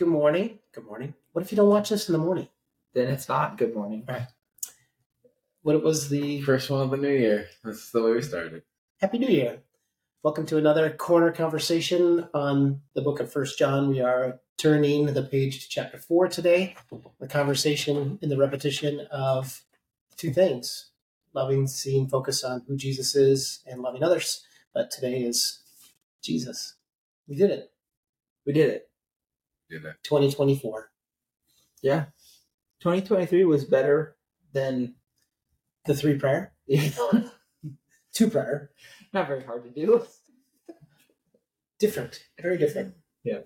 Good morning. Good morning. What if you don't watch this in the morning? Then it's not good morning. Right. What was the First one of the new year. That's the way we started. Happy New Year. Welcome to another corner conversation on the book of First John. We are turning the page to chapter four today. The conversation in the repetition of two things: loving, seeing, focus on who Jesus is, and loving others. But today is Jesus. We did it. We did it. Did it. 2024. Yeah. 2023 was better than The three prayer, two prayer, not very hard to do. different, very different. Yeah.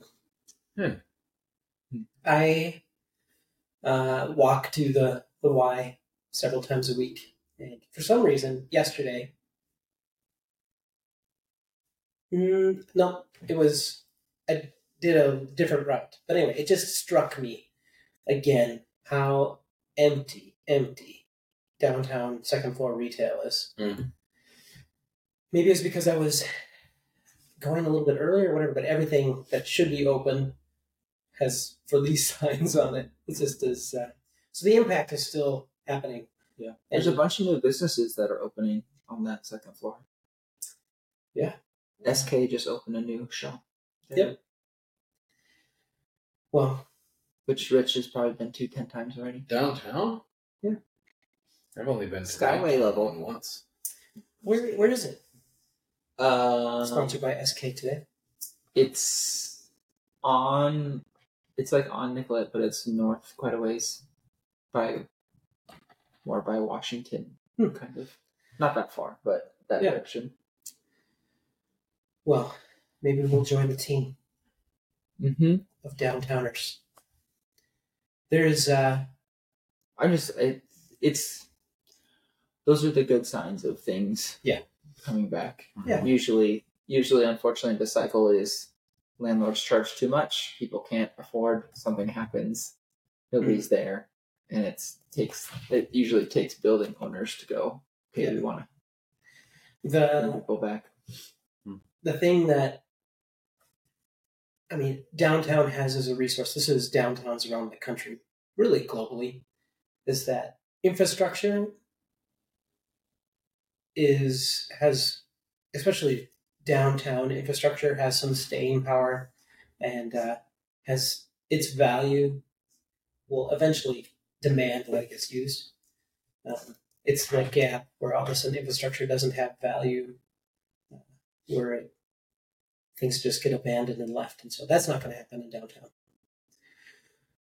Hmm. I uh, walk to the the Y several times a week, and for some reason, yesterday, mm, no, it was I did a different route. But anyway, it just struck me again how empty, empty downtown second floor retail is. Mhm. Maybe it's because I was going a little bit earlier or whatever, but everything that should be open has for these signs on it. It's just as uh, so the impact is still happening. Yeah. There's a bunch of new businesses that are opening on that second floor. Yeah. SK just opened a new shop. there, Yep. Well, Which Rich has probably been to 10 times already. Downtown? Yeah. I've only been to Skyway level. once. where where is it? Uh, Sponsored by SK today. it's on, it's like on Nicollet, but it's north quite a ways by, more by Washington, Hmm. kind of. Not that far, but that Yeah. direction. Well, maybe we'll join the team Mm-hmm. Of downtowners. There's uh I just it, it's those are the good signs of things. Yeah. coming back. Yeah. Usually, usually, unfortunately, the cycle is landlords charge too much. People can't afford. Something happens. Nobody's there, and it's takes. It usually takes building owners to go. Okay, we want to bring the people back. the thing that I mean, downtown has as a resource, this is downtowns around the country, really globally, is that infrastructure is has especially downtown infrastructure has some staying power and uh, has its value will eventually demand like it's used. Um, it's the gap where all of a sudden infrastructure doesn't have value uh, where it, things just get abandoned and left. And so that's not going to happen in downtown.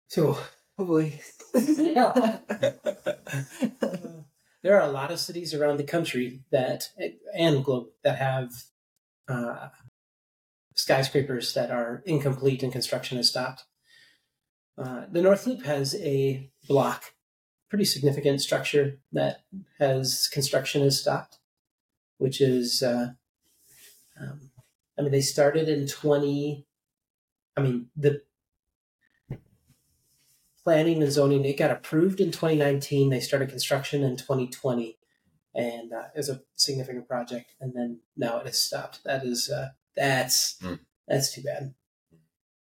So Hopefully, there are a lot of cities around the country that, and globe, that have uh, skyscrapers that are incomplete and construction is stopped. Uh, the North Loop has a block, pretty significant structure that has construction is stopped, which is, uh, um, I mean, they started in 20, I mean, the planning and zoning, it got approved in 2019. They started construction in 2020 and uh, it was a significant project. And then now it has stopped. That is, uh, that's, Hmm. that's too bad.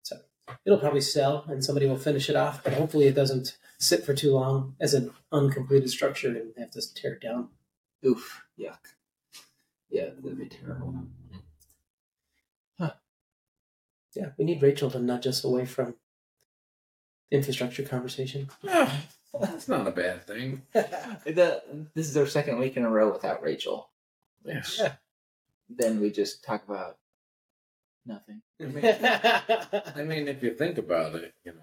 So it'll probably sell and somebody will finish it off, but hopefully it doesn't sit for too long as an uncompleted structure and have to tear it down. oof, yuck. Yeah, that'd be terrible. Yeah, we need Rachel to nudge us away from infrastructure conversation. That's not a bad thing. the, this is our second week in a row without Rachel. Yeah. Yeah. Then we just talk about nothing. I mean, if you think about it, you know,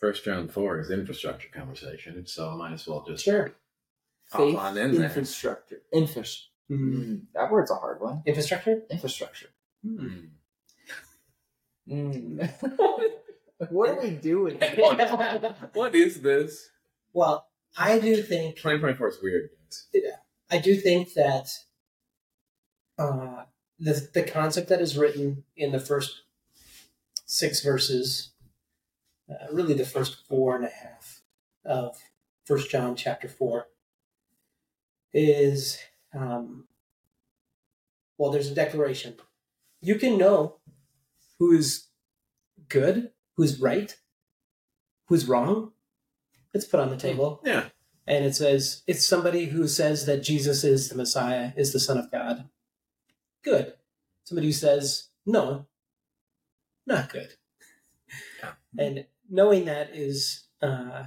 First John 4 is infrastructure conversation, so I might as well just sure. hop Faith, on in there. infrastructure. Infras- Mm. mm, that word's a hard one. Infrastructure? Infrastructure. Hmm. Mm. what are we doing? what is this? Well, I do think 2024 is weird, guys. I do think that uh, the the concept that is written in the first six verses, uh, really the first four and a half of First John chapter four, is um, well, there's a declaration. You can know who is good, who's right, who's wrong. It's put on the table. Yeah. And it says it's somebody who says that Jesus is the Messiah, is the Son of God. Good. Somebody who says, no, not good. Yeah. And knowing that is uh,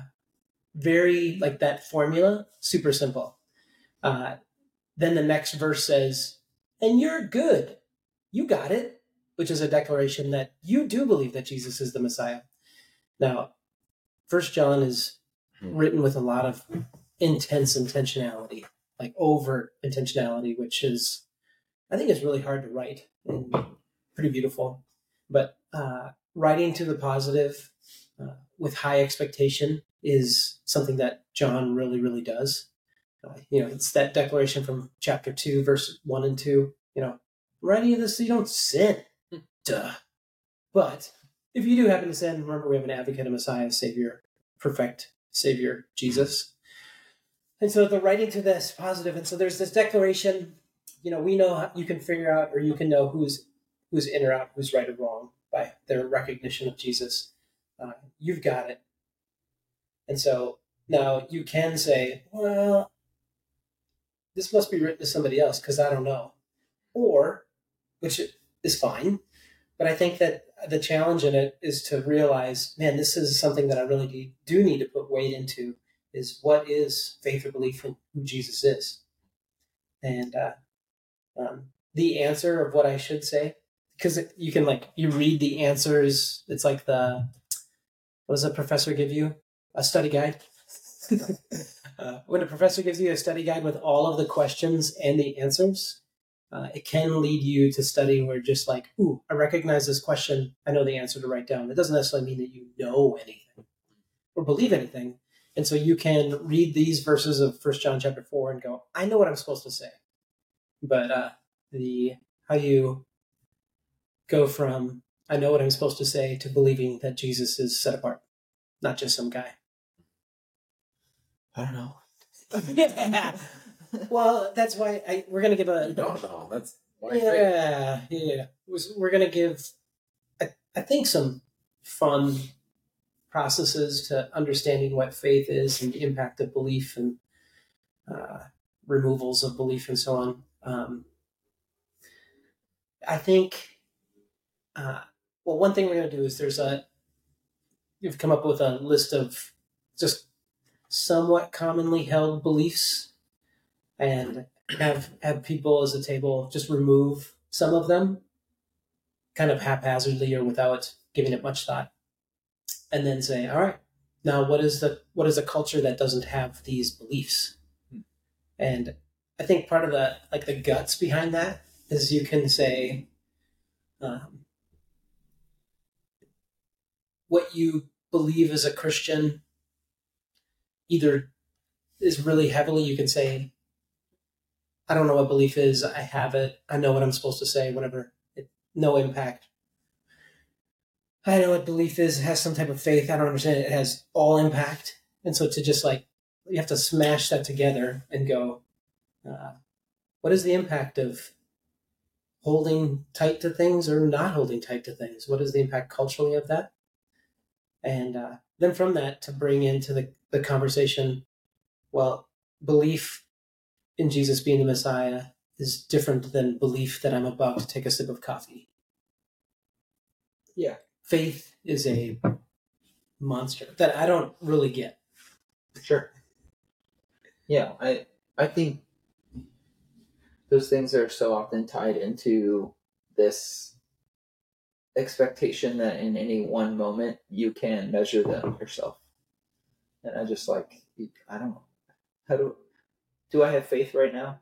very, like that formula, super simple. Uh, then the next verse says, and you're good. You got it, which is a declaration that you do believe that Jesus is the Messiah. Now, First John is Hmm. written with a lot of intense intentionality, like overt intentionality, which is, I think, is really hard to write and pretty beautiful. But uh, writing to the positive uh, with high expectation is something that John really, really does. Uh, you know, it's that declaration from chapter two, verse one and two. You know, writing this, so you don't sin. Duh. But if you do happen to sin, remember we have an advocate, a Messiah, Savior, perfect Savior, Jesus. And so the writing to this positive, and so there's this declaration. You know, we know you can figure out, or you can know who's who's in or out, who's right or wrong by their recognition of Jesus. Uh, you've got it. And so now you can say, well, this must be written to somebody else because I don't know. Or, which is fine, but I think that the challenge in it is to realize, man, this is something that I really do- need to put weight into is what is faith or belief in who Jesus is. And uh, um, the answer of what I should say, because you can like, you read the answers. It's like the, what does a professor give you? A study guide. uh, when a professor gives you a study guide with all of the questions and the answers, uh, it can lead you to study where just like, ooh, I recognize this question. I know the answer to write down. It doesn't necessarily mean that you know anything or believe anything. And so you can read these verses of First John chapter four and go, I know what I'm supposed to say. But uh, the how you go from I know what I'm supposed to say to believing that Jesus is set apart, not just some guy. I don't know. yeah. Well, that's why I, we're gonna give a You don't know. That's yeah, yeah. We're gonna give, I, I think, some fun processes to understanding what faith is and the impact of belief and uh, removals of belief and so on. Um, I think, uh, well, one thing we're gonna do is there's a, you've come up with a list of just somewhat commonly held beliefs and have have people as a table just remove some of them kind of haphazardly or without giving it much thought. And then say all right now what is the what is a culture that doesn't have these beliefs? And i think part of the like the guts behind that is you can say um, what you believe as a christian either is really heavily you can say I don't know what belief is. I have it. I know what I'm supposed to say. Whatever. It, no impact. I know what belief is. It has some type of faith. I don't understand it. It has all impact. And so to just like, you have to smash that together and go, uh, what is the impact of holding tight to things or not holding tight to things? What is the impact culturally of that? And uh, then from that to bring into the, the conversation, well, belief in Jesus being the Messiah is different than belief that I'm about to take a sip of coffee. Yeah. Faith is a monster that I don't really get. Sure. Yeah, I I think those things are so often tied into this expectation that in any one moment you can measure them yourself. And I just like I don't how do do I have faith right now?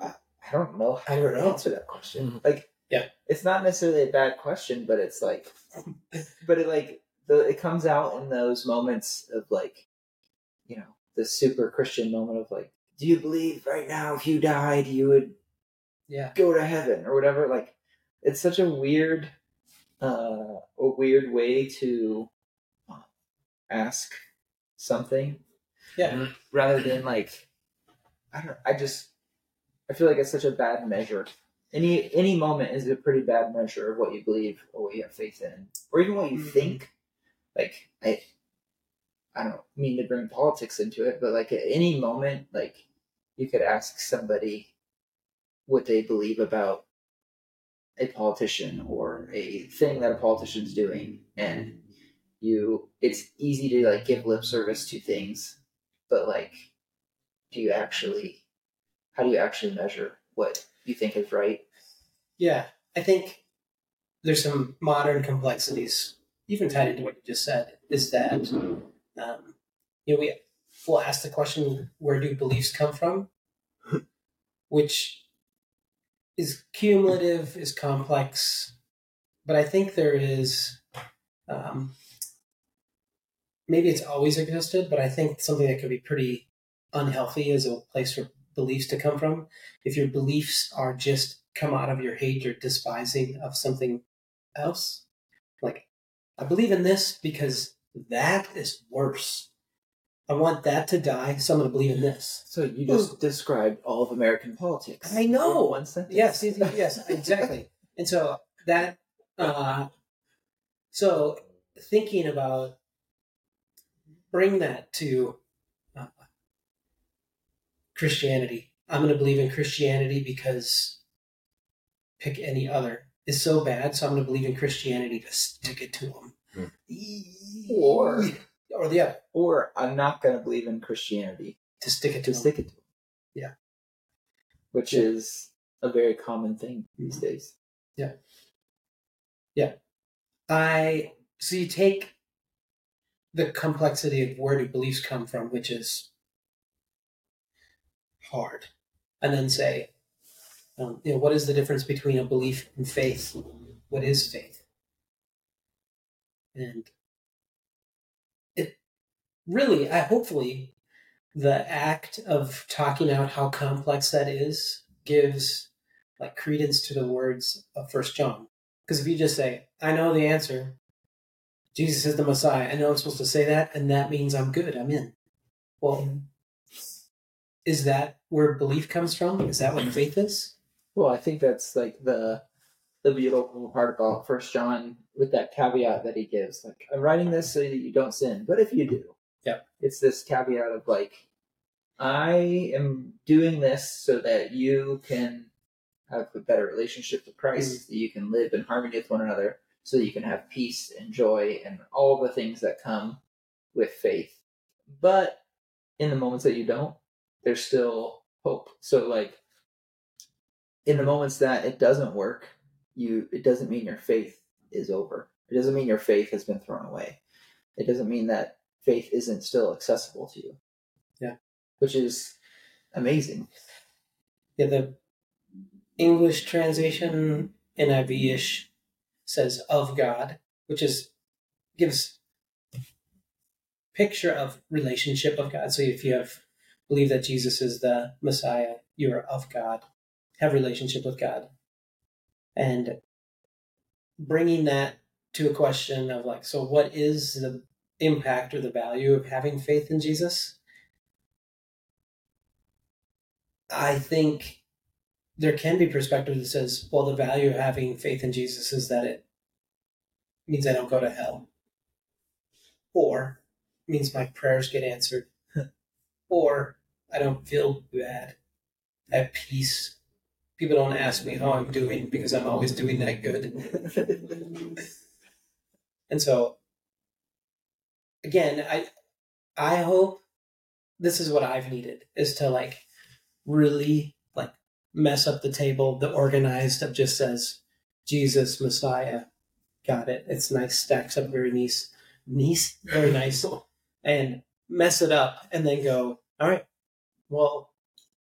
I, I don't know how I don't to know. answer that question. Mhm. Like Yeah. it's not necessarily a bad question, but it's like but it like the it comes out in those moments of like you know the super christian moment of like do you believe right now if you died you would Yeah. go to heaven or whatever like it's such a weird uh a weird way to uh, ask something Yeah. rather than like i don't i just i feel like it's such a bad measure any any moment is a pretty bad measure of what you believe or what you have faith in, or even what you Mhm. think. Like I, I don't mean to bring politics into it, but like at any moment, like you could ask somebody what they believe about a politician or a thing that a politician's doing, and you, it's easy to like give lip service to things, but like, do you actually? How do you actually measure what you think is right? Yeah, I think there's some modern complexities, even tied into what you just said, is that um, you know we will ask the question, where do beliefs come from? Which is cumulative, is complex, but I think there is um, maybe it's always existed, but I think something that could be pretty unhealthy is a place for beliefs to come from. If your beliefs are just come out of your hate or despising of something else, like I believe in this because that is worse. I want that to die, so I'm going to believe in this. So you just described all of American politics. I know. one sentence. Yes, yes, exactly. And so that, uh, so thinking about bring that to Christianity. I'm going to believe in Christianity because pick any other is so bad, so I'm going to believe in Christianity to stick it to them. Hmm. Or- or the other Or I'm not going to believe in Christianity to stick it to to them. stick it to. them. Yeah. Which Yeah. is a very common thing these hmm. days. Yeah. Yeah. I so you take the complexity of where do beliefs come from, which is hard, and then say, um, you know, what is the difference between a belief and faith? What is faith? And it really, I hopefully, the act of talking out how complex that is gives like credence to the words of First John. Because if you just say, I know the answer, Jesus is the Messiah, I know I'm supposed to say that, and that means I'm good, I'm in. Well, is that where belief comes from? Is that what faith is? Well, I think that's like the the beautiful part about First John with that caveat that he gives. Like, I'm writing this so that you don't sin, but if you do, Yep. it's this caveat of like, I am doing this so that you can have a better relationship with Christ, mm. that you can live in harmony with one another, so that you can have peace and joy and all the things that come with faith. But in the moments that you don't, there's still hope. So like in the moments that it doesn't work, you it doesn't mean your faith is over. It doesn't mean your faith has been thrown away. It doesn't mean that faith isn't still accessible to you. Yeah. Which is amazing. Yeah, the English translation, NIV ish, says of God, which is gives picture of relationship of God. So if you have believe that Jesus is the Messiah, you are of God, have relationship with God, and bringing that to a question of like, so what is the impact or the value of having faith in Jesus? I think there can be perspective that says, well, the value of having faith in Jesus is that it means I don't go to hell, or means my prayers get answered, or I don't feel bad, At peace. People don't ask me how I'm doing because I'm always doing that good. And so, again, I I hope this is what I've needed is to like really like mess up the table. The organized of just says Jesus Messiah, got it. It's nice, stacks up very nice, nice, very nice, and mess it up, and then go, all right, well.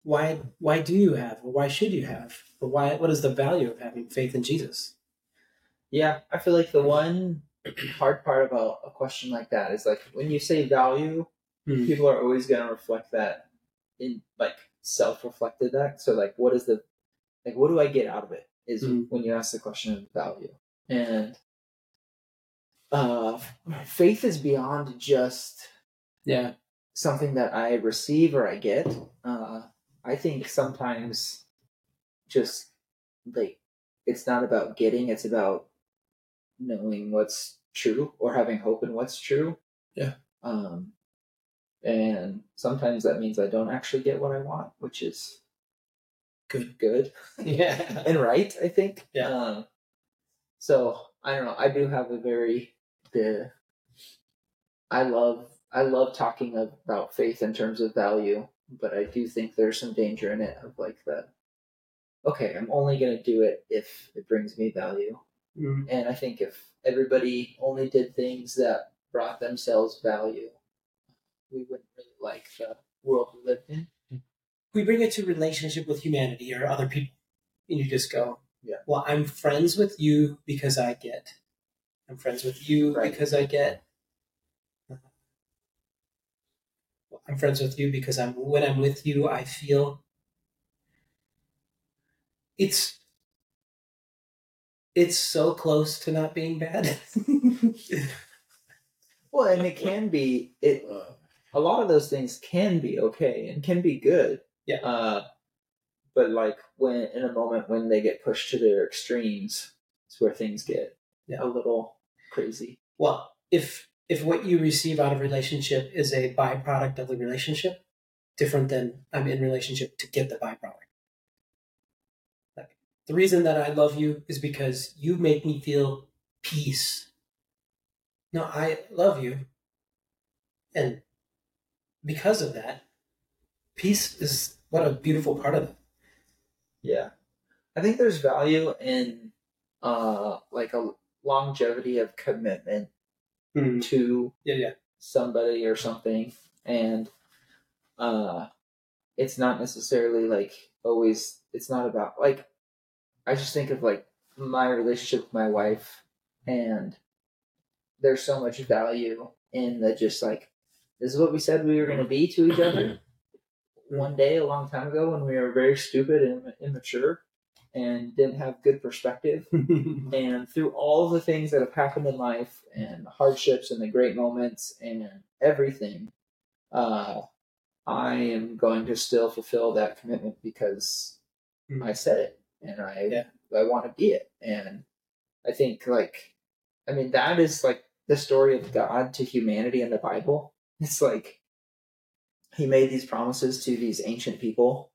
Why? Why do you have, or why should you have, or why? What is the value of having faith in Jesus? Yeah, I feel like the one hard part about a question like that is like when you say value, Hmm. people are always going to reflect that in like self-reflected that. So like, what is the like? What do I get out of it? Is Hmm. when you ask the question of value, and uh, faith is beyond just Yeah, something that I receive or I get. Uh, I think sometimes just like it's not about getting, it's about knowing what's true or having hope in what's true. Yeah. Um and sometimes that means I don't actually get what I want, which is Good. good Yeah. and right, I think. Yeah. Um, so I don't know. I do have a very the. I love I love talking about faith in terms of value, but I do think there's some danger in it of like the. Okay, I'm only gonna do it if it brings me value, Mm. and I think if everybody only did things that brought themselves value, we wouldn't really like the world we live in. we bring it to relationship with humanity or other people and you just go Yeah. well i'm friends with you because i get i'm friends with you Right. because i get Well, i'm friends with you because i'm when i'm with you i feel it's it's so close to not being bad Well, and it can be it. A lot of those things can be okay and can be good. Yeah. Uh, but like when in a moment when they get pushed to their extremes, it's where things get Yeah. a little crazy. Well, if if what you receive out of relationship is a byproduct of the relationship, different than I'm in relationship to get the byproduct. Like the reason that I love you is because you make me feel peace. No, I love you. And because of that, peace is what a beautiful part of it. Yeah, I think there's value in uh like a longevity of commitment to Yeah, yeah. somebody or something. And uh it's not necessarily like always it's not about like i just think of like my relationship with my wife and there's so much value in the just like this is what we said we were going to be to each other one day a long time ago when we were very stupid and immature and didn't have good perspective and through all the things that have happened in life and the hardships and the great moments and everything uh, i am going to still fulfill that commitment because Hmm. i said it and i Yeah. i want to be it and i think like i mean that is like the story of god to humanity in the bible it's like he made these promises to these ancient people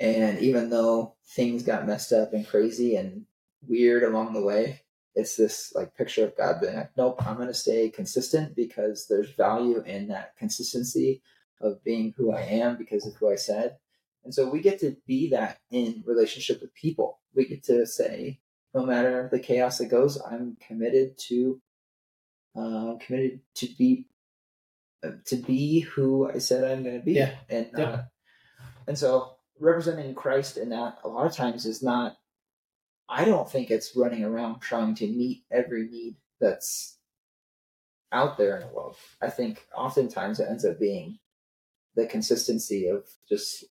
and even though things got messed up and crazy and weird along the way, it's this like picture of God being like, nope, I'm going to stay consistent because there's value in that consistency of being who I am because of who I said. And so we get to be that in relationship with people. We get to say, no matter the chaos that goes, I'm committed to, uh, committed to be, uh, to be who I said I'm going to be. Yeah. And, Yeah. uh, and so representing Christ in that a lot of times is not I don't think it's running around trying to meet every need that's out there in the world. I think oftentimes it ends up being the consistency of just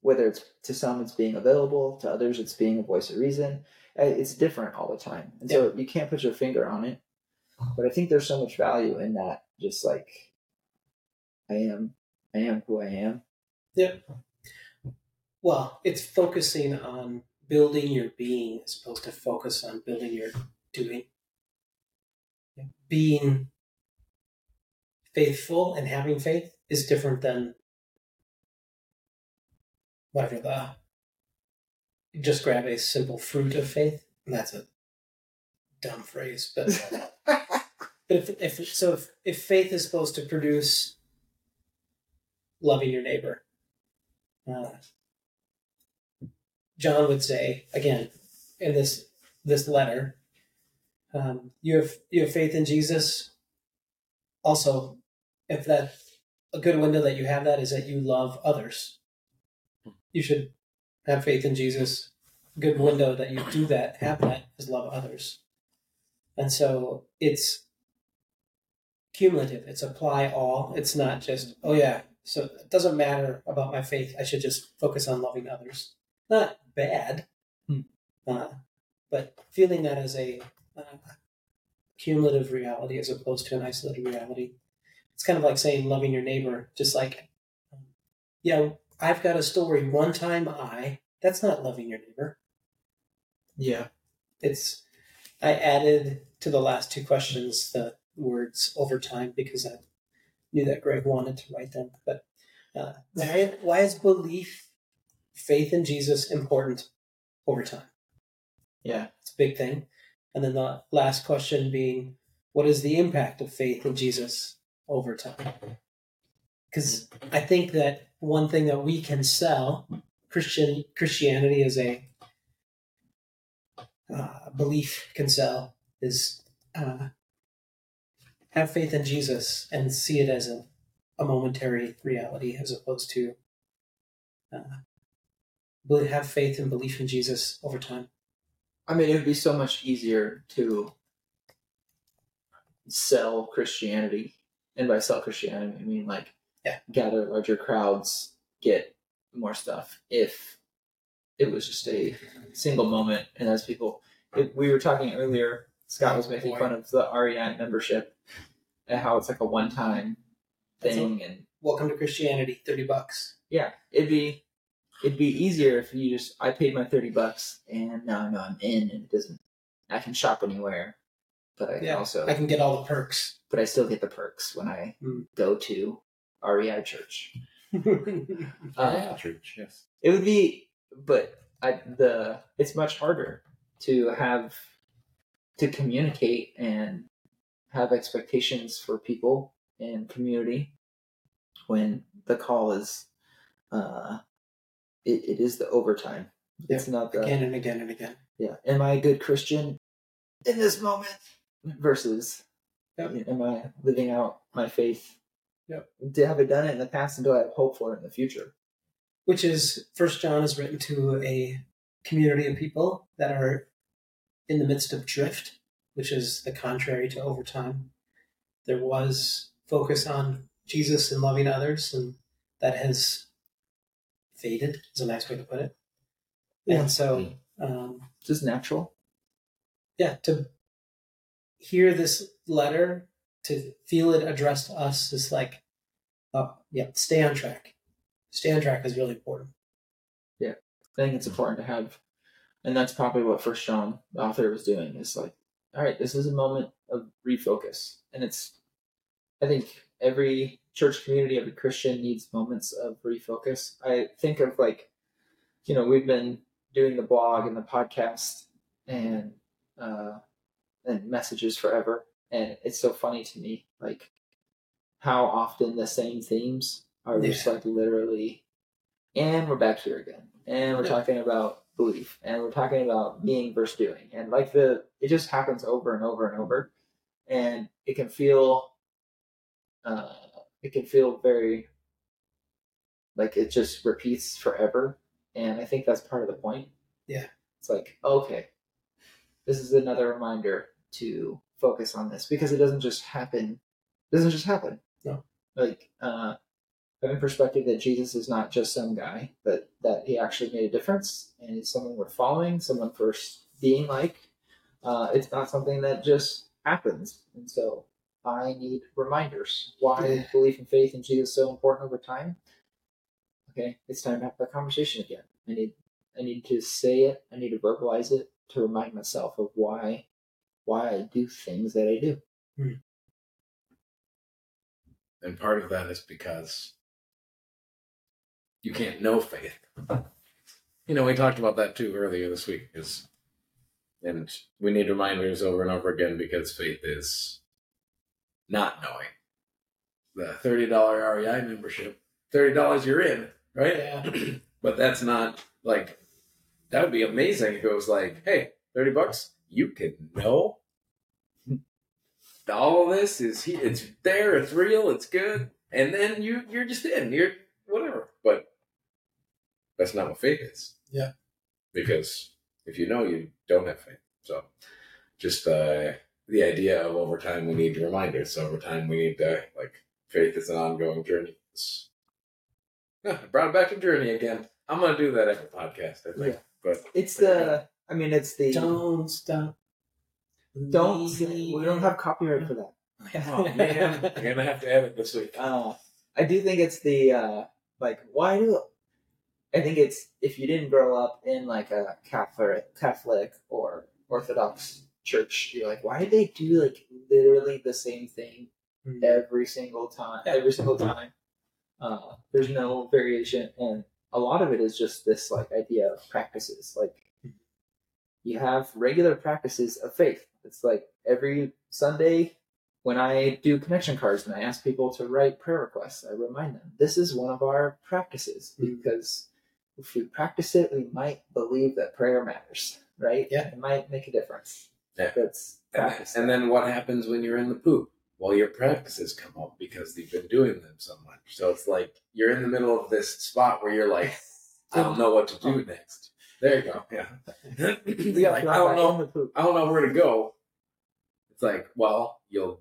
whether it's to some it's being available, to others it's being a voice of reason. Uh, It's different all the time. And so you can't put your finger on it. But I think there's so much value in that just like I am I am who I am. Well, it's focusing on building your being as opposed to focus on building your doing. Being faithful and having faith is different than whatever the just grab a simple fruit of faith. And that's a dumb phrase, but but if, if so if, if faith is supposed to produce loving your neighbor, uh, John would say again in this this letter, um, you have you have faith in Jesus. Also, if that a good window that you have that is that you love others. You should have faith in Jesus. Good window that you do that, have that is love others. And so it's cumulative. It's apply all. It's not just, oh yeah, so it doesn't matter about my faith. I should just focus on loving others. Not bad, Hmm. uh, but feeling that as a uh, cumulative reality as opposed to an isolated reality. It's kind of like saying loving your neighbor, just like, um, yeah, I've got a story. One time I, that's not loving your neighbor. Yeah. It's I added to the last two questions the words over time because I knew that Greg wanted to write them. But uh, why, why is belief, faith in Jesus important over time? Yeah. It's a big thing. And then the last question being, what is the impact of faith in Jesus over time? Because I think that one thing that we can sell Christian Christianity as a uh, belief can sell is uh, have faith in Jesus and see it as a, a momentary reality as opposed to uh, have faith and belief in Jesus over time. I mean, it would be so much easier to sell Christianity, and by sell Christianity, I mean like Yeah. gather larger crowds, get more stuff. If it was just a single moment, and as people, if we were talking earlier, Scott was making fun of the REI membership how it's like a one-time That's thing, and Welcome to Christianity, thirty bucks. yeah, it'd be it'd be easier if you just I paid my thirty bucks and now I know I'm in and it doesn't I can shop anywhere. But I can Yeah, also I can get all the perks. but I still get the perks when I Mm. go to REI church. Uh, church, yes. it would be but I the it's much harder to have to communicate and have expectations for people and community when the call is uh it, it is the overtime. It's not the again and again and again. yeah. Am I a good Christian in this moment versus Yep. am I living out my faith? Yep. Have I done it in the past and do I have hope for it in the future? Which is First John is written to a community of people that are in the midst of drift, which is the contrary to overtime. There was focus on Jesus and loving others, and that has faded. Is a nice way to put it. Yeah. And so, um, Just natural. yeah, to hear this letter, to feel it addressed to us is like, oh, yeah, stay on track. Stay on track is really important. Yeah, I think it's important to have, and that's probably what First John, the author, was doing. Is like, all right, this is a moment of refocus, and it's. I think every church community, every Christian needs moments of refocus. I think of like, you know, we've been doing the blog and the podcast and uh, and messages forever, and it's so funny to me, like how often the same themes are just like literally, and we're back here again, and we're Yeah. talking about belief, and we're talking about being versus doing, and like the it just happens over and over and over, and it can feel, uh, it can feel very like it just repeats forever, and I think that's part of the point. Yeah. it's like okay, this is another reminder to focus on this because it doesn't just happen. It doesn't just happen. No. Like uh, having perspective that Jesus is not just some guy, but that he actually made a difference and is someone worth following, someone for being like. Uh, it's not something that just happens, and so I need reminders. Why belief and faith in Jesus so important over time? Okay, it's time to have that conversation again. I need I need to say it. I need to verbalize it to remind myself of why why I do things that I do. And part of that is because you can't know faith. You know, we talked about that too earlier this week. Is and we need reminders over and over again because faith is not knowing. The thirty dollar REI membership, thirty dollars you're in, right? Yeah. but that's not like that would be amazing if it was like, hey, thirty bucks, you can know all of this is it's there, it's real, it's good, and then you you're just in, you're that's not what faith is. Yeah. Because if you know, you don't have faith. So just uh, the idea of over time we need reminders. So over time we need to like faith is an ongoing journey. It's, yeah, I brought it back to journey again. I'm gonna do that every podcast, I think. Yeah. But It's the I mean it's the Don't stop. don't we don't have copyright for that. oh man, you're gonna have to edit this week. Uh, I do think it's the uh, like why do I think it's if you didn't grow up in like a Catholic, Catholic or Orthodox church, you're like, why did they do like literally the same thing Mm. every single time? Every single time. Uh, there's no variation, and a lot of it is just this like idea of practices. Like you have regular practices of faith. It's like every Sunday when I do connection cards and I ask people to write prayer requests, I remind them this is one of our practices Mhm. because if we practice it, we might believe that prayer matters, right? Yeah. it might make a difference. Yeah. that's And, practice. and then what happens when you're in the poop? Well, your practices come up because you've been doing them so much. So it's like you're in the middle of this spot where you're like, I don't know what to do oh. next. There you go. Yeah. Got like, I don't know. in the poop. I don't know where to go. It's like, well, you'll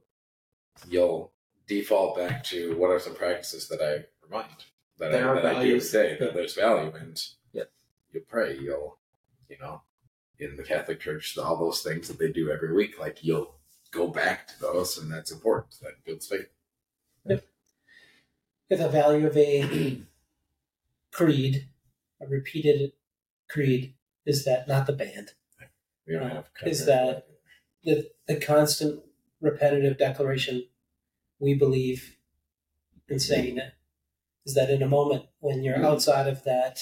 you'll default back to what are some practices that I remind that, There I, are that I do day that there's value and Yep. you'll pray. You'll you know in the Catholic Church all those things that they do every week. Like you'll go back to those, and that's important. That builds faith. the value of a creed, a repeated creed, is that not the band. We don't Uh, have is that- The, the constant repetitive declaration, we believe in saying it, is that in a moment when you're mm-hmm. outside of that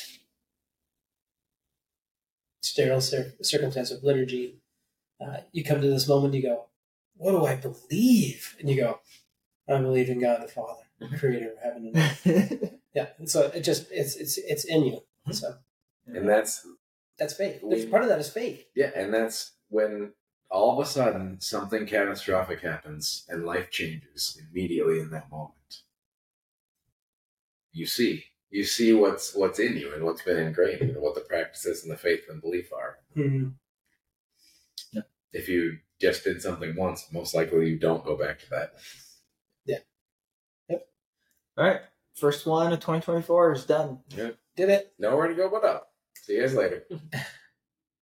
sterile cir- circumstance of liturgy, uh, you come to this moment, you go, What do I believe? And you go, I believe in God the Father, mm-hmm. creator of heaven and earth. Yeah. And so it just, it's, it's, it's in you. Mm-hmm. So and that's that's faith. We- That's part of that is faith. Yeah, and that's when all of a sudden something catastrophic happens and life changes immediately in that moment. You see, you see what's what's in you and what's been ingrained and what the practices and the faith and belief are. Mm-hmm. If you just did something once, most likely you don't go back to that. Yeah. Yep. All right, first one of 2024 is done. Did it. Nowhere to go but up. See you guys later.